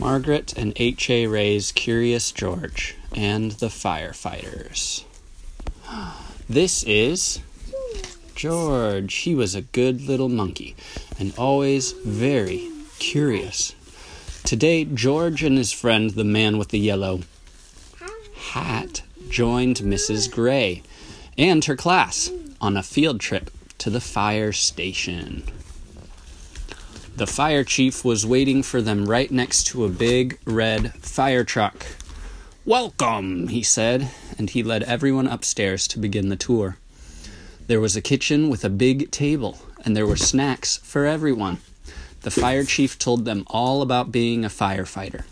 Margret and H.A. Rey's Curious George and the Firefighters. This is George. He was a good little monkey and always very curious. Today, George and his friend, the man with the yellow hat, joined Mrs. Gray and her class on a field trip to the fire station. The fire chief was waiting for them right next to a big red fire truck. Welcome, he said, and he led everyone upstairs to begin the tour. There was a kitchen with a big table, and there were snacks for everyone. The fire chief told them all about being a firefighter.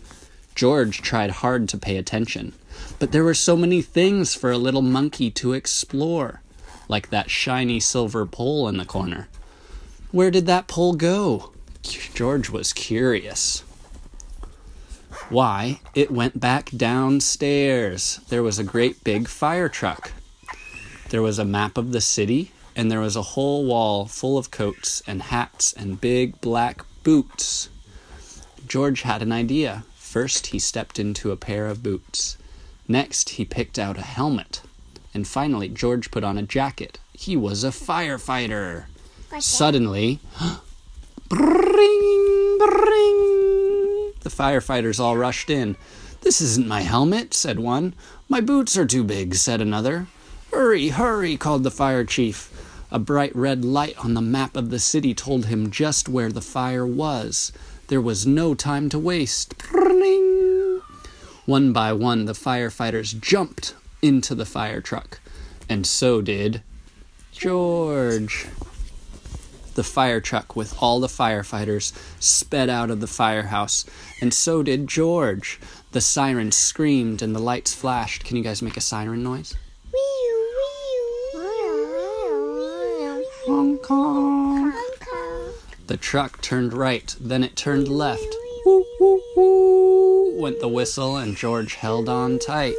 George tried hard to pay attention, but there were so many things for a little monkey to explore, like that shiny silver pole in the corner. Where did that pole go? George was curious. Why, it went back downstairs. There was a great big fire truck. There was a map of the city, and there was a whole wall full of coats and hats and big black boots. George had an idea. First, he stepped into a pair of boots. Next, he picked out a helmet. And finally, George put on a jacket. He was a firefighter. Suddenly, Bring, bring. The firefighters all rushed in. This isn't my helmet, said one. My boots are too big, said another. Hurry, hurry, called the fire chief. A bright red light on the map of the city told him just where the fire was. There was no time to waste. One by one, the firefighters jumped into the fire truck, and so did George. The fire truck with all the firefighters sped out of the firehouse, and so did George. The sirens screamed and the lights flashed. Can you guys make a siren noise? Honk, honk. The truck turned right, then it turned left. Woo, woo, woo, went the whistle, and George held on tight.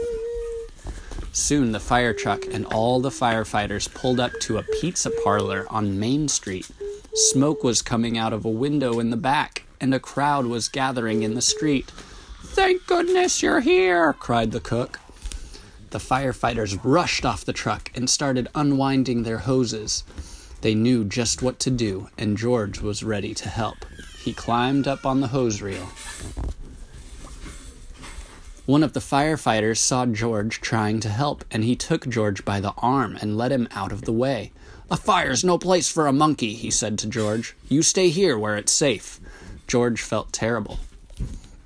Soon the fire truck and all the firefighters pulled up to a pizza parlor on Main Street. Smoke was coming out of a window in the back, and a crowd was gathering in the street. Thank goodness you're here, cried the cook. The firefighters rushed off the truck and started unwinding their hoses. They knew just what to do, and George was ready to help. He climbed up on the hose reel. One of the firefighters saw George trying to help, and he took George by the arm and led him out of the way. A fire's no place for a monkey, he said to George. You stay here where it's safe. George felt terrible.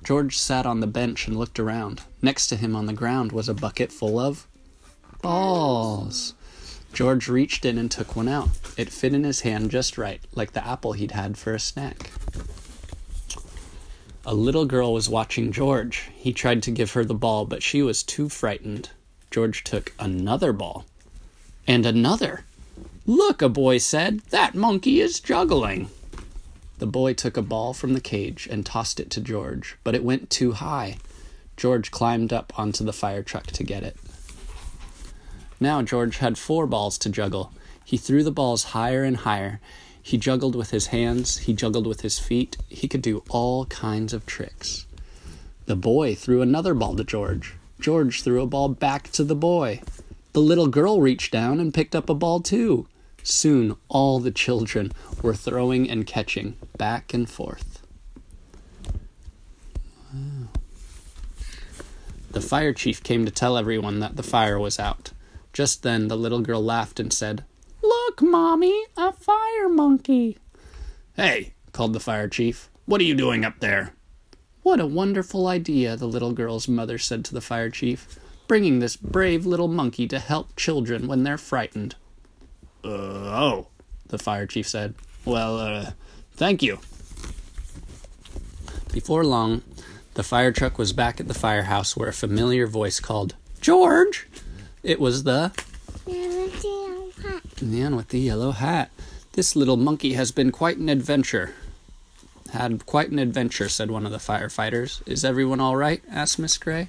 George sat on the bench and looked around. Next to him on the ground was a bucket full of balls. George reached in and took one out. It fit in his hand just right, like the apple he'd had for a snack. A little girl was watching George. He tried to give her the ball, but she was too frightened. George took another ball. And another. Look, a boy said, that monkey is juggling. The boy took a ball from the cage and tossed it to George, but it went too high. George climbed up onto the fire truck to get it. Now George had four balls to juggle. He threw the balls higher and higher. He juggled with his hands, he juggled with his feet. He could do all kinds of tricks. The boy threw another ball to George. George threw a ball back to the boy. The little girl reached down and picked up a ball too. Soon all the children were throwing and catching back and forth. The fire chief came to tell everyone that the fire was out. Just then the little girl laughed and said, Look, Mommy, a fire monkey. Hey, called the fire chief, what are you doing up there? What a wonderful idea, the little girl's mother said to the fire chief, bringing this brave little monkey to help children when they're frightened. Uh, oh, the fire chief said. Well, uh, thank you. Before long, the fire truck was back at the firehouse where a familiar voice called, George! It was the man with the yellow hat. This little monkey has been quite an adventure. Had quite an adventure, said one of the firefighters. Is everyone all right? asked Miss Gray.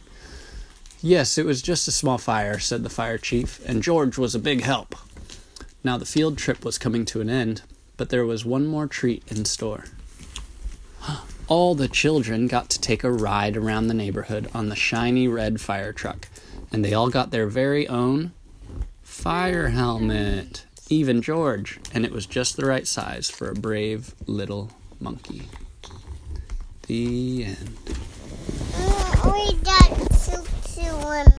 Yes, it was just a small fire, said the fire chief, and George was a big help. Now the field trip was coming to an end, but there was one more treat in store. all the children got to take a ride around the neighborhood on the shiny red fire truck, and they all got their very own fire helmet. Even George, and it was just the right size for a brave little monkey. The end.